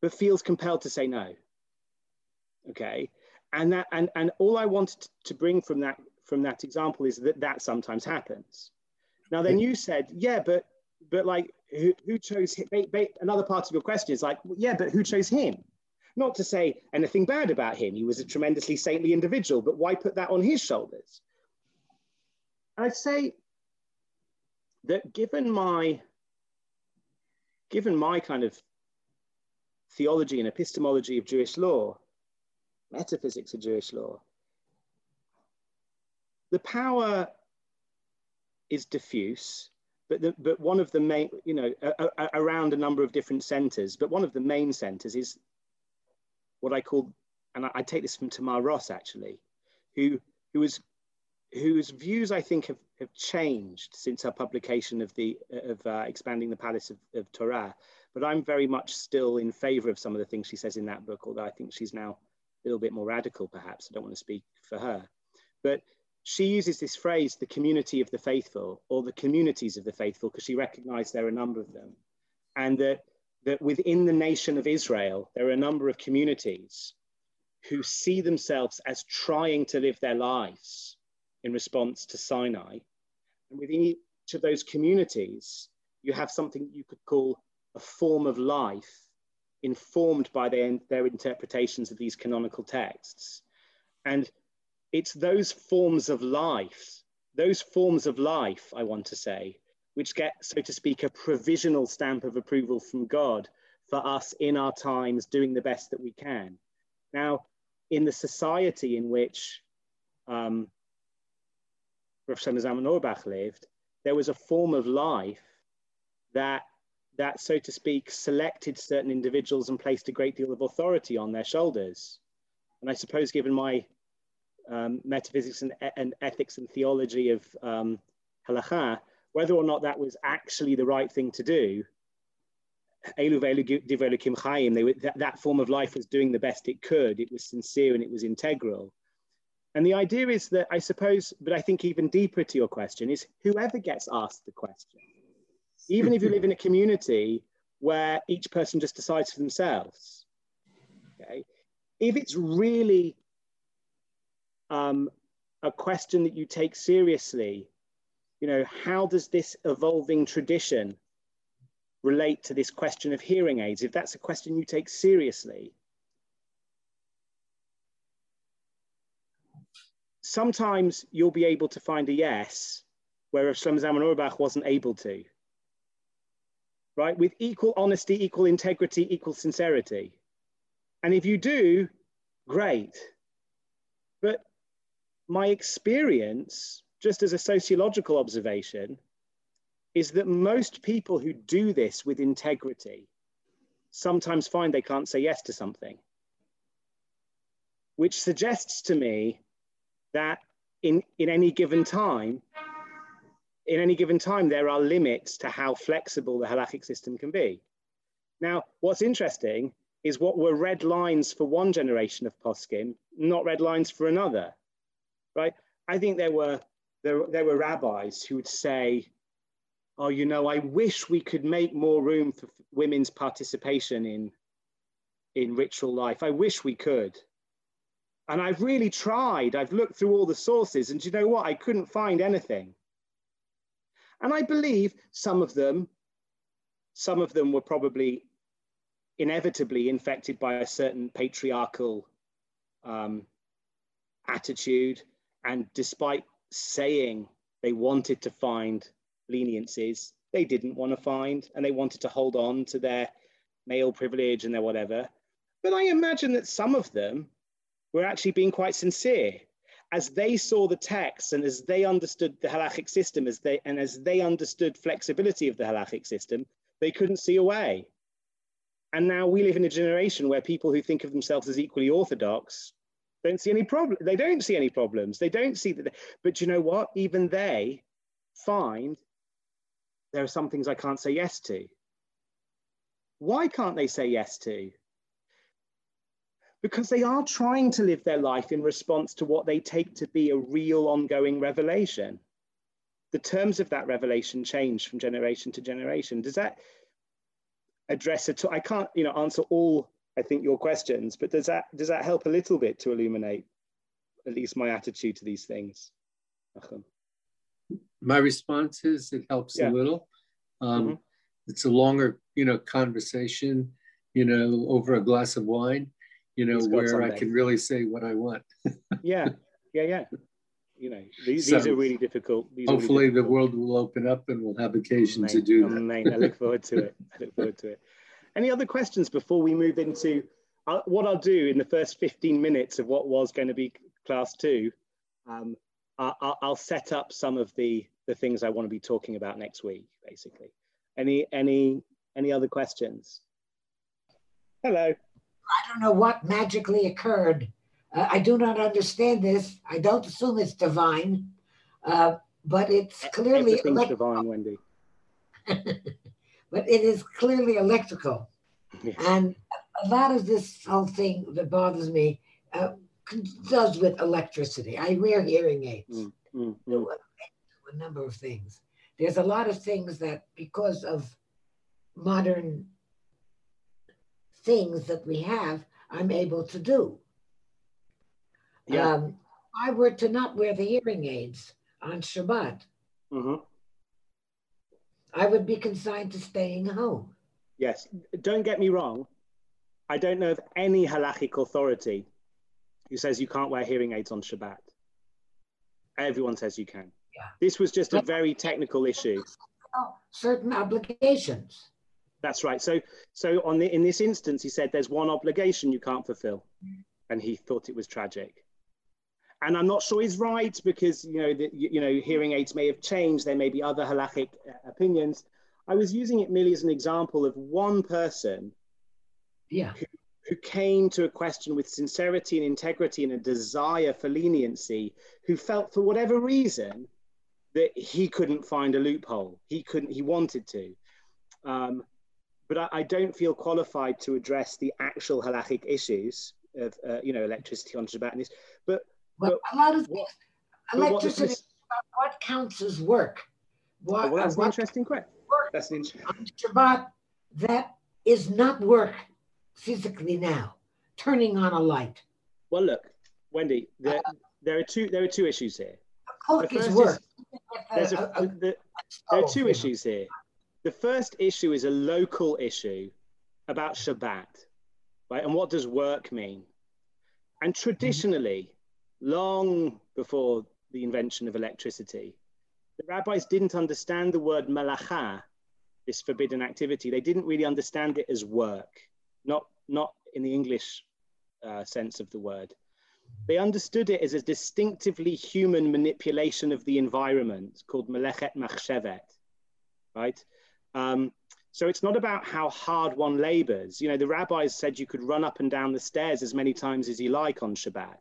but feels compelled to say no. Okay, and that and and all I wanted to bring from that from that example is that that sometimes happens. Now, then you said, yeah, but but like who, who chose him? Another part of your question is like, yeah, but who chose him? Not to say anything bad about him. He was a tremendously saintly individual, but why put that on his shoulders? I'd say that given my given my kind of theology and epistemology of Jewish law, metaphysics of Jewish law, the power is diffuse, but, the, but one of the main, you know, a, a, around a number of different centers, but one of the main centers is what I call, and I, I take this from Tamar Ross actually, who, who was, whose views I think have, have changed since her publication of the, of uh, expanding the palace of, of Torah. But I'm very much still in favor of some of the things she says in that book, although I think she's now a little bit more radical, perhaps. I don't want to speak for her. But she uses this phrase, the community of the faithful, or the communities of the faithful, because she recognized there are a number of them. And that, that within the nation of Israel, there are a number of communities who see themselves as trying to live their lives in response to Sinai. And within each of those communities, you have something you could call a form of life informed by their, their interpretations of these canonical texts. And it's those forms of life, those forms of life, I want to say, which get, so to speak, a provisional stamp of approval from God for us in our times doing the best that we can. Now, in the society in which um, Rav Zalman Auerbach lived, there was a form of life that, that, so to speak, selected certain individuals and placed a great deal of authority on their shoulders. And I suppose, given my um, metaphysics and, and, ethics and theology of um, halacha, whether or not that was actually the right thing to do, that, that form of life was doing the best it could. It was sincere and it was integral. And the idea is that I suppose, but I think even deeper to your question is whoever gets asked the question, even if you live in a community where each person just decides for themselves, okay, if it's really um, a question that you take seriously, you know, how does this evolving tradition relate to this question of hearing aids? If that's a question you take seriously, sometimes you'll be able to find a yes, where Shlomo Zalman Auerbach wasn't able to. Right? With equal honesty, equal integrity, equal sincerity. And if you do, great. But my experience, just as a sociological observation, is that most people who do this with integrity sometimes find they can't say yes to something, which suggests to me that in, in any given time, in any given time, there are limits to how flexible the halachic system can be. Now, what's interesting is what were red lines for one generation of poskim, not red lines for another, right? I think there were there, there were rabbis who would say, "Oh, you know, I wish we could make more room for women's participation in in ritual life. I wish we could." And I've really tried. I've looked through all the sources, and you know what? I couldn't find anything. And I believe some of them, some of them were probably inevitably infected by a certain patriarchal um, attitude. And despite saying they wanted to find leniencies, they didn't want to find, and they wanted to hold on to their male privilege and their whatever. But I imagine that some of them were actually being quite sincere as they saw the text and as they understood the halachic system as they and as they understood flexibility of the halachic system they couldn't see a way and now we live in a generation where people who think of themselves as equally orthodox don't see any problem they don't see any problems they don't see that but you know what even they find there are some things i can't say yes to why can't they say yes to because they are trying to live their life in response to what they take to be a real ongoing revelation. The terms of that revelation change from generation to generation. Does that address it? I can't, you know, answer all, I think, your questions, but does that does that help a little bit to illuminate at least my attitude to these things? My response is it helps yeah. a little. Um, mm-hmm. It's a longer, you know, conversation, you know, over a glass of wine you know, where I can really say what I want. [LAUGHS] yeah, yeah, yeah. You know, these, so, these are really difficult. These hopefully, really difficult. the world will open up and we'll have occasion to do that. I look forward to it. I [LAUGHS] look forward to it. Any other questions before we move into uh, what I'll do in the first 15 minutes of what was going to be class two? Um, I, I'll set up some of the the things I want to be talking about next week, basically. Any any any other questions? Hello. I don't know what magically occurred. Uh, I do not understand this. I don't assume it's divine, uh, but it's clearly Everything's divine, Wendy. [LAUGHS] but it is clearly electrical, yeah. and a lot of this whole thing that bothers me uh, does with electricity. I wear hearing aids. Mm, mm, mm. A number of things. There's a lot of things that because of modern things that we have, I'm able to do. Yeah. Um, I were to not wear the hearing aids on Shabbat, mm-hmm. I would be consigned to staying home. Yes. Don't get me wrong. I don't know of any halachic authority who says you can't wear hearing aids on Shabbat. Everyone says you can. Yeah. This was just a very technical issue. Oh, certain obligations. That's right. So, so on the in this instance, he said there's one obligation you can't fulfill, and he thought it was tragic. And I'm not sure he's right because you know the, you know hearing aids may have changed. There may be other halachic uh, opinions. I was using it merely as an example of one person, yeah, who, who came to a question with sincerity and integrity and a desire for leniency, who felt for whatever reason that he couldn't find a loophole. He couldn't. He wanted to. Um, but I, I, don't feel qualified to address the actual halachic issues of uh, you know electricity on Shabbat and this. But, but a lot of what, electricity what, what, counts as work. What, well, that's uh, an interesting question. That's an interesting. On Shabbat, that is not work physically now. Turning on a light. Well, look, Wendy, the, uh, there are two there are two issues here. The first is, there's a, a, the, there are two issues here. The first issue is a local issue about Shabbat, right? And what does work mean? And traditionally, long before the invention of electricity, the rabbis didn't understand the word malacha, this forbidden activity. They didn't really understand it as work, not, not in the English uh, sense of the word. They understood it as a distinctively human manipulation of the environment called melechet machshevet, right? Um, so it's not about how hard one labors. You know, the rabbis said you could run up and down the stairs as many times as you like on Shabbat.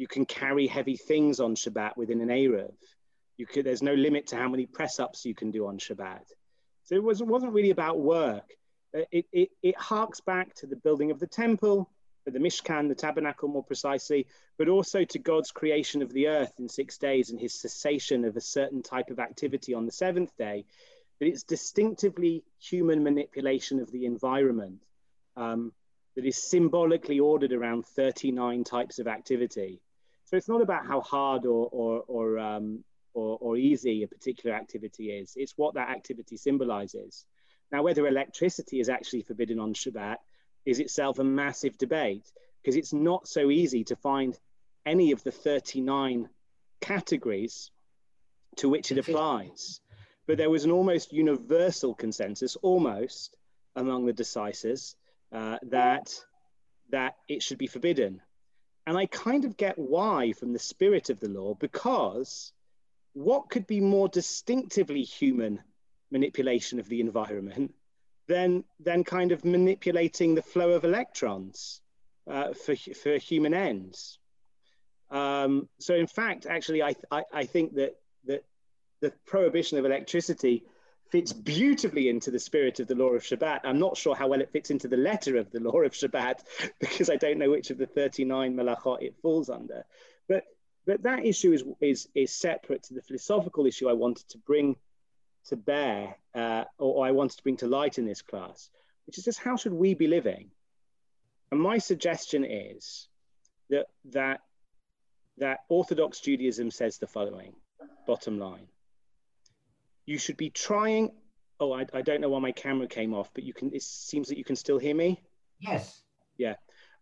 You can carry heavy things on Shabbat within an Eruv. You could, there's no limit to how many press ups you can do on Shabbat. So it wasn't, wasn't really about work. Uh, it, it, it harks back to the building of the temple, the Mishkan, the tabernacle more precisely, but also to God's creation of the earth in six days and his cessation of a certain type of activity on the seventh day but it's distinctively human manipulation of the environment um, that is symbolically ordered around 39 types of activity. So it's not about how hard or, or, or, um, or, or easy a particular activity is, it's what that activity symbolizes. Now, whether electricity is actually forbidden on Shabbat is itself a massive debate because it's not so easy to find any of the 39 categories to which it applies but there was an almost universal consensus, almost among the decisors, uh, that that it should be forbidden. And I kind of get why from the spirit of the law, because what could be more distinctively human manipulation of the environment than, than kind of manipulating the flow of electrons uh, for, for human ends? Um, so in fact, actually, I, I, I think that, that the prohibition of electricity fits beautifully into the spirit of the law of Shabbat. I'm not sure how well it fits into the letter of the [LAUGHS] law of Shabbat because I don't know which of the 39 malachot it falls under. But but that issue is is is separate to the philosophical issue I wanted to bring to bear, uh, or, or I wanted to bring to light in this class, which is just how should we be living? And my suggestion is that that that Orthodox Judaism says the following. Bottom line you should be trying. Oh, I, I don't know why my camera came off, but you can. It seems that you can still hear me. Yes. Yeah.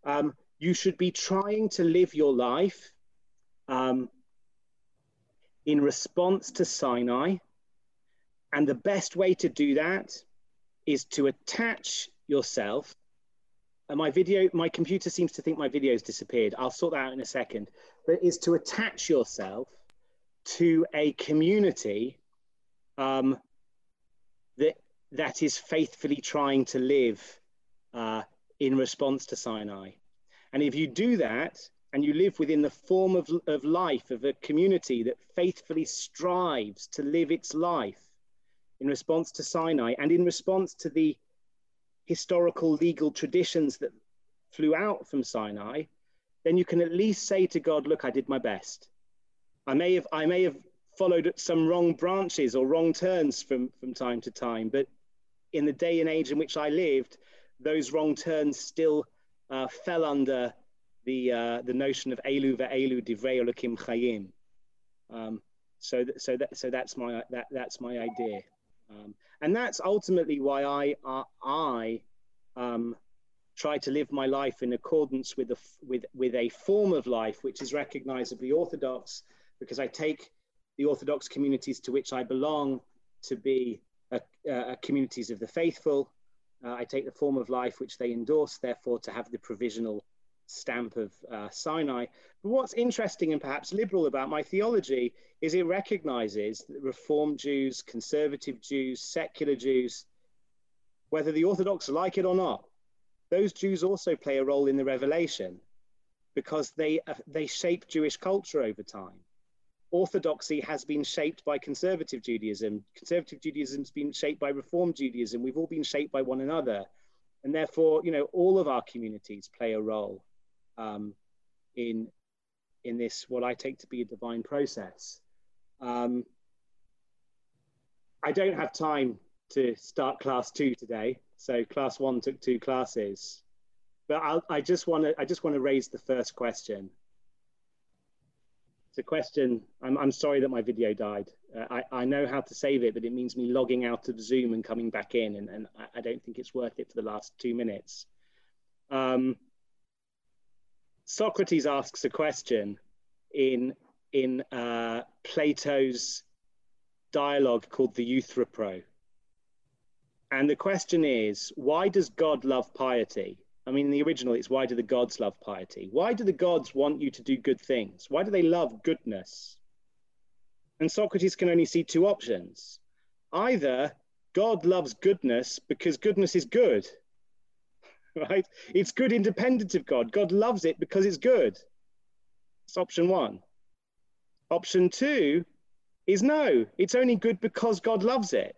Um, you should be trying to live your life um, in response to Sinai, and the best way to do that is to attach yourself. And my video, my computer seems to think my video's disappeared. I'll sort that out in a second. But is to attach yourself to a community um, that that is faithfully trying to live uh, in response to Sinai. And if you do that, and you live within the form of, of life of a community that faithfully strives to live its life in response to Sinai and in response to the historical legal traditions that flew out from Sinai, then you can at least say to God, look, I did my best. I may have, I may have followed some wrong branches or wrong turns from, from time to time. But in the day and age in which I lived, those wrong turns still uh, fell under the, uh, the notion of Elu ve'elu divrei Elokim chayim. Um, so, th- so, that, so that's, my, that, that's my idea. Um, and that's ultimately why I, uh, I um, try to live my life in accordance with a, with, with a form of life which is recognizably orthodox, because I take the Orthodox communities to which I belong to be a, a communities of the faithful. Uh, I take the form of life which they endorse, therefore, to have the provisional stamp of uh, Sinai. But what's interesting and perhaps liberal about my theology is it recognizes that Reformed Jews, conservative Jews, secular Jews, whether the Orthodox like it or not, those Jews also play a role in the revelation because they, uh, they shape Jewish culture over time orthodoxy has been shaped by conservative Judaism. Conservative Judaism has been shaped by Reform Judaism. We've all been shaped by one another. And therefore, you know, all of our communities play a role um, in, in this, what I take to be a divine process. Um, I don't have time to start class two today. So class one took two classes. But I'll, I just want to I just want to raise the first question a question. I'm, I'm sorry that my video died. Uh, I, I know how to save it, but it means me logging out of Zoom and coming back in, and, and I, I don't think it's worth it for the last two minutes. Um, Socrates asks a question in, in uh, Plato's dialogue called the Euthyphro. And the question is, why does God love piety? I mean, in the original, it's why do the gods love piety? Why do the gods want you to do good things? Why do they love goodness? And Socrates can only see two options. Either God loves goodness because goodness is good, [LAUGHS] right? It's good independent of God. God loves it because it's good. It's option one. Option two is no, it's only good because God loves it.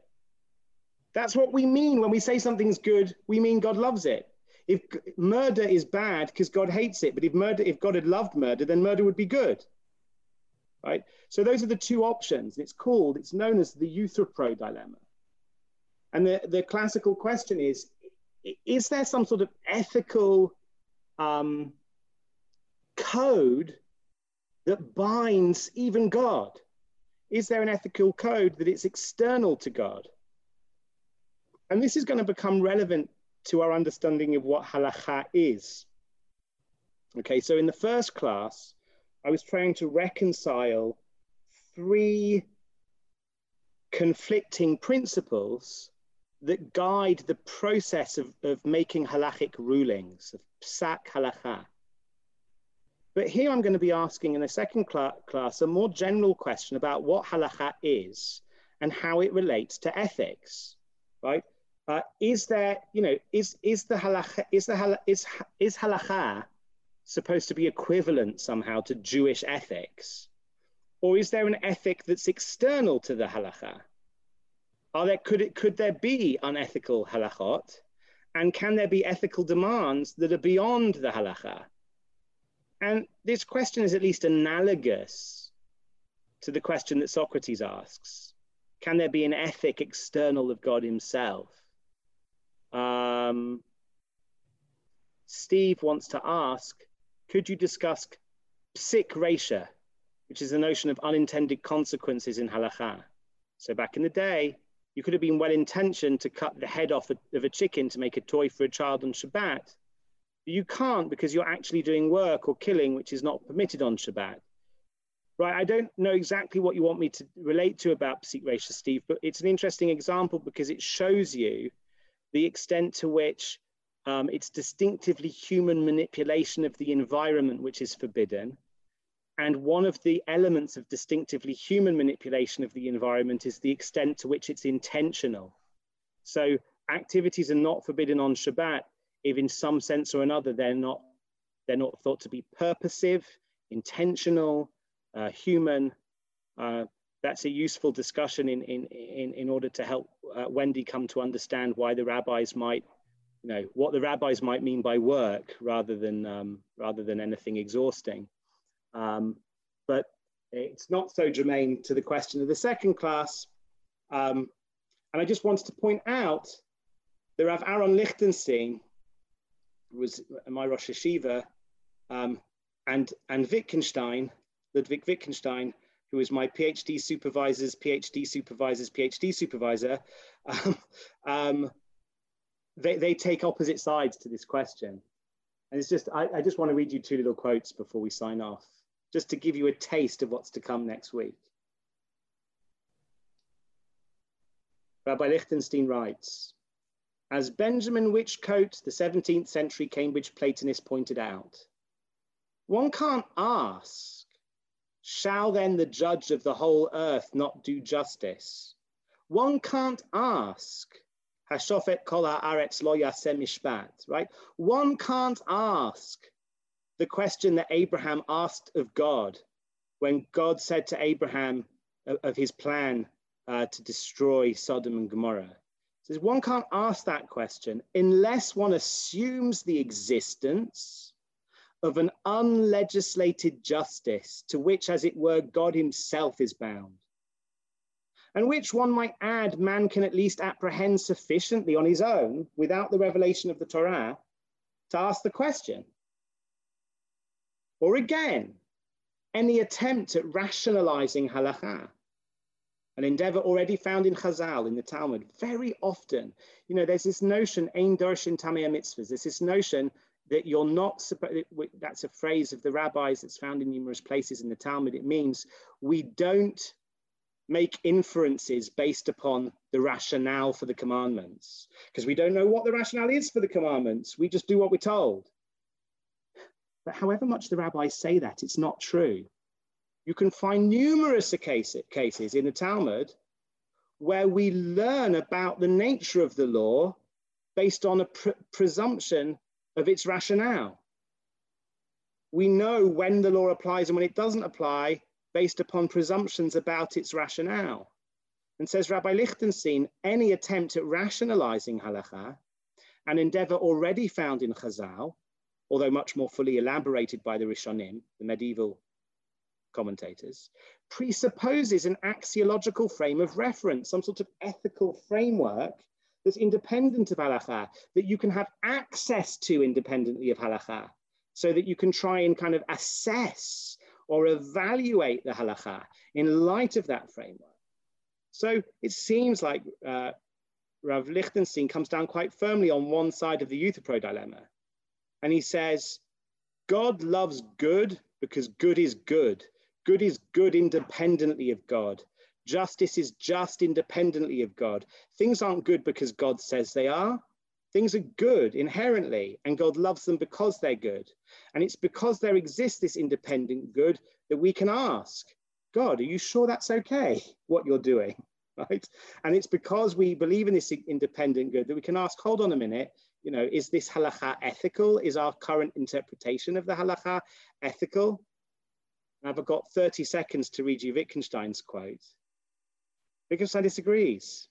That's what we mean when we say something's good, we mean God loves it. If murder is bad because God hates it, but if murder, if God had loved murder, then murder would be good. Right? So those are the two options. It's called, it's known as the Euthyphro dilemma. And the, the classical question is, is there some sort of ethical um, code that binds even God? Is there an ethical code that it's external to God? And this is going to become relevant to our understanding of what halakha is. Okay, so in the first class, I was trying to reconcile three conflicting principles that guide the process of, of making halachic rulings, of psak halakha. But here I'm going to be asking in the second cl class a more general question about what halakha is and how it relates to ethics, right? Uh, is there, you know, is is the halacha is the halacha, is is halacha supposed to be equivalent somehow to Jewish ethics, or is there an ethic that's external to the halacha? Are there could it could there be unethical halachot, and can there be ethical demands that are beyond the halacha? And this question is at least analogous to the question that Socrates asks: Can there be an ethic external of God Himself? Um, Steve wants to ask, could you discuss psik reisha, which is the notion of unintended consequences in halakha? So back in the day, you could have been well intentioned to cut the head off of a chicken to make a toy for a child on Shabbat. But you can't because you're actually doing work or killing, which is not permitted on Shabbat. Right, I don't know exactly what you want me to relate to about psik reisha, Steve, but it's an interesting example because it shows you the extent to which um, it's distinctively human manipulation of the environment which is forbidden. And one of the elements of distinctively human manipulation of the environment is the extent to which it's intentional. So activities are not forbidden on Shabbat if in some sense or another they're not, they're not thought to be purposive, intentional, uh, human, uh, that's a useful discussion in, in, in, in order to help uh, Wendy come to understand why the rabbis might, you know, what the rabbis might mean by work rather than, um, rather than anything exhausting. Um, but it's not so germane to the question of the second class. Um, and I just wanted to point out the Rav Aaron Lichtenstein was my Rosh Yeshiva, um, and, and Wittgenstein, Ludwig Wittgenstein, who is my PhD supervisor's PhD supervisor's PhD supervisor, um, um, they, they take opposite sides to this question. And it's just, I, I just want to read you two little quotes before we sign off, just to give you a taste of what's to come next week. Rabbi Lichtenstein writes, as Benjamin Whichcote, the 17th century Cambridge Platonist pointed out, one can't ask Shall then the judge of the whole earth not do justice? One can't ask, Hashofet kol haaretz lo yaseh mishpat, right? One can't ask the question that Abraham asked of God when God said to Abraham of, of his plan uh, to destroy Sodom and Gomorrah. Says one can't ask that question unless one assumes the existence of an unlegislated justice to which, as it were, God himself is bound, and which one might add man can at least apprehend sufficiently on his own without the revelation of the Torah to ask the question. Or again, any attempt at rationalizing halacha, an endeavor already found in Chazal, in the Talmud, very often. You know, there's this notion, ein darshin tamei mitzvahs, there's this notion that you're not that's a phrase of the rabbis that's found in numerous places in the Talmud. It means we don't make inferences based upon the rationale for the commandments because we don't know what the rationale is for the commandments. We just do what we're told. But however much the rabbis say that, it's not true. You can find numerous cases in the Talmud where we learn about the nature of the law based on a pr presumption of its rationale. We know when the law applies and when it doesn't apply based upon presumptions about its rationale. And says Rabbi Lichtenstein, any attempt at rationalizing halacha, an endeavor already found in Chazal, although much more fully elaborated by the Rishonim, the medieval commentators, presupposes an axiological frame of reference, some sort of ethical framework that's independent of halacha, that you can have access to independently of halacha, so that you can try and kind of assess or evaluate the halacha in light of that framework. So it seems like uh, Rav Lichtenstein comes down quite firmly on one side of the Euthyphro dilemma. And he says, God loves good because good is good. Good is good independently of God. Justice is just independently of God. Things aren't good because God says they are. Things are good inherently, and God loves them because they're good. And it's because there exists this independent good that we can ask, God, are you sure that's okay, what you're doing? [LAUGHS] Right? And it's because we believe in this independent good that we can ask, hold on a minute, you know, is this halacha ethical? Is our current interpretation of the halacha ethical? I've got 30 seconds to read you Wittgenstein's quote. Wittgenstein disagrees.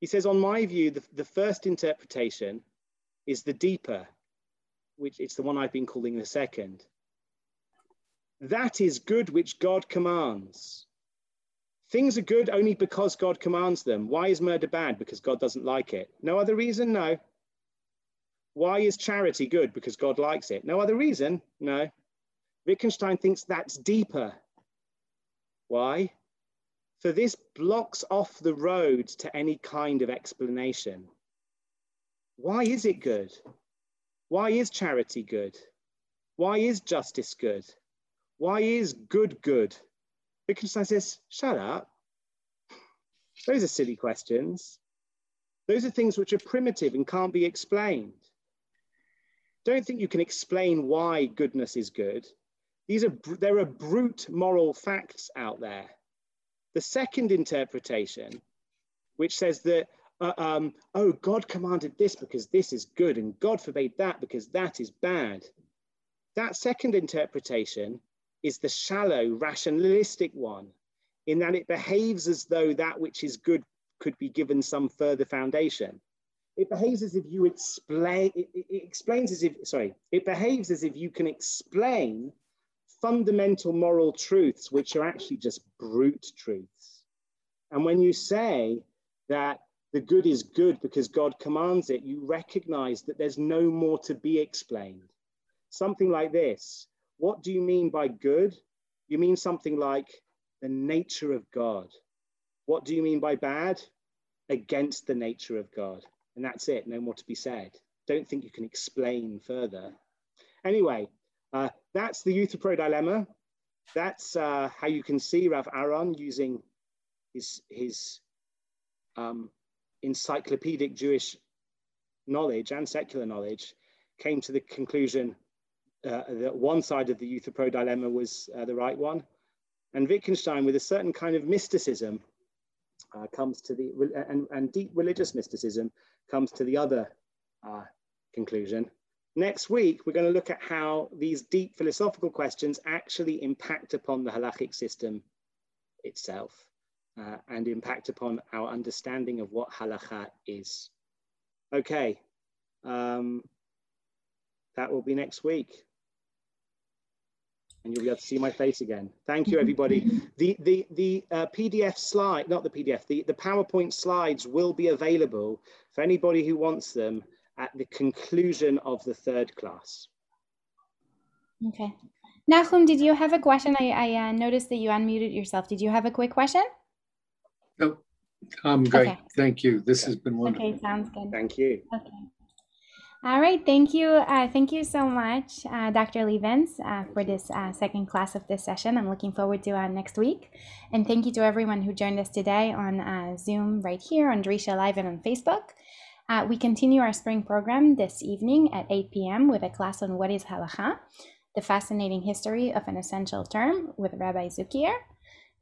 He says, on my view, the, the first interpretation is the deeper, which it's the one I've been calling the second. That is good which God commands. Things are good only because God commands them. Why is murder bad? Because God doesn't like it. No other reason? No. Why is charity good? Because God likes it. No other reason? No. Wittgenstein thinks that's deeper. Why? For this blocks off the road to any kind of explanation. Why is it good? Why is charity good? Why is justice good? Why is good good? Wittgenstein says, shut up. Those are silly questions. Those are things which are primitive and can't be explained. Don't think you can explain why goodness is good. These are, there are brute moral facts out there. The second interpretation, which says that, uh, um, oh, God commanded this because this is good, and God forbade that because that is bad. That second interpretation is the shallow, rationalistic one, in that it behaves as though that which is good could be given some further foundation. It behaves as if you explain, it, it explains as if, sorry, it behaves as if you can explain fundamental moral truths, which are actually just brute truths. And when you say that the good is good because God commands it, you recognize that there's no more to be explained. Something like this What do you mean by good? You mean something like the nature of God. What do you mean by bad? Against the nature of God. And that's it, no more to be said. Don't think you can explain further. Anyway, uh, that's the Euthyphro dilemma. That's uh, how you can see Rav Aaron using his, his um, encyclopedic Jewish knowledge and secular knowledge, came to the conclusion uh, that one side of the Euthyphro dilemma was uh, the right one. And Wittgenstein, with a certain kind of mysticism, uh, comes to the, and, and deep religious mysticism, comes to the other uh, conclusion. Next week, we're going to look at how these deep philosophical questions actually impact upon the halachic system itself uh, and impact upon our understanding of what halacha is. Okay, um, that will be next week. And you'll be able to see my face again. Thank you, everybody. the the, the uh, PDF slide, not the PDF, the, the PowerPoint slides will be available for anybody who wants them at the conclusion of the third class. Okay. Nahum, did you have a question? I, I uh, noticed that you unmuted yourself. Did you have a quick question? No, I'm great. Okay. Thank you. This has been wonderful. Okay, sounds good. Thank you. Okay. All right, thank you. Uh, thank you so much, uh, Dr. Lebens, uh, for this uh, second class of this session. I'm looking forward to uh, next week. And thank you to everyone who joined us today on uh, Zoom right here on Drisha Live and on Facebook. Uh, we continue our spring program this evening at 8 p.m. with a class on what is halacha, the fascinating history of an essential term with Rabbi Zuckier.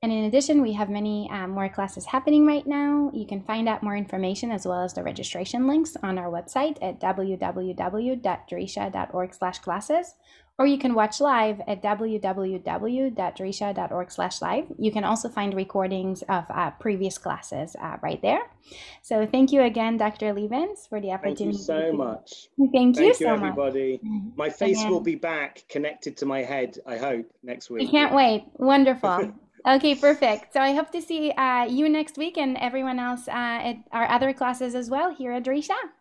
And in addition, we have many um, more classes happening right now. You can find out more information as well as the registration links on our website at www.drisha.org/classes, or you can watch live at www.drisha.org/live. You can also find recordings of uh, previous classes uh, right there. So thank you again, Dr. Lebens, for the opportunity. Thank you so much. Thank, thank you, so everybody. Much. My face again. will be back connected to my head. I hope next week. I can't wait. Wonderful. [LAUGHS] Okay, perfect. So I hope to see uh, you next week and everyone else uh, at our other classes as well here at Drisha.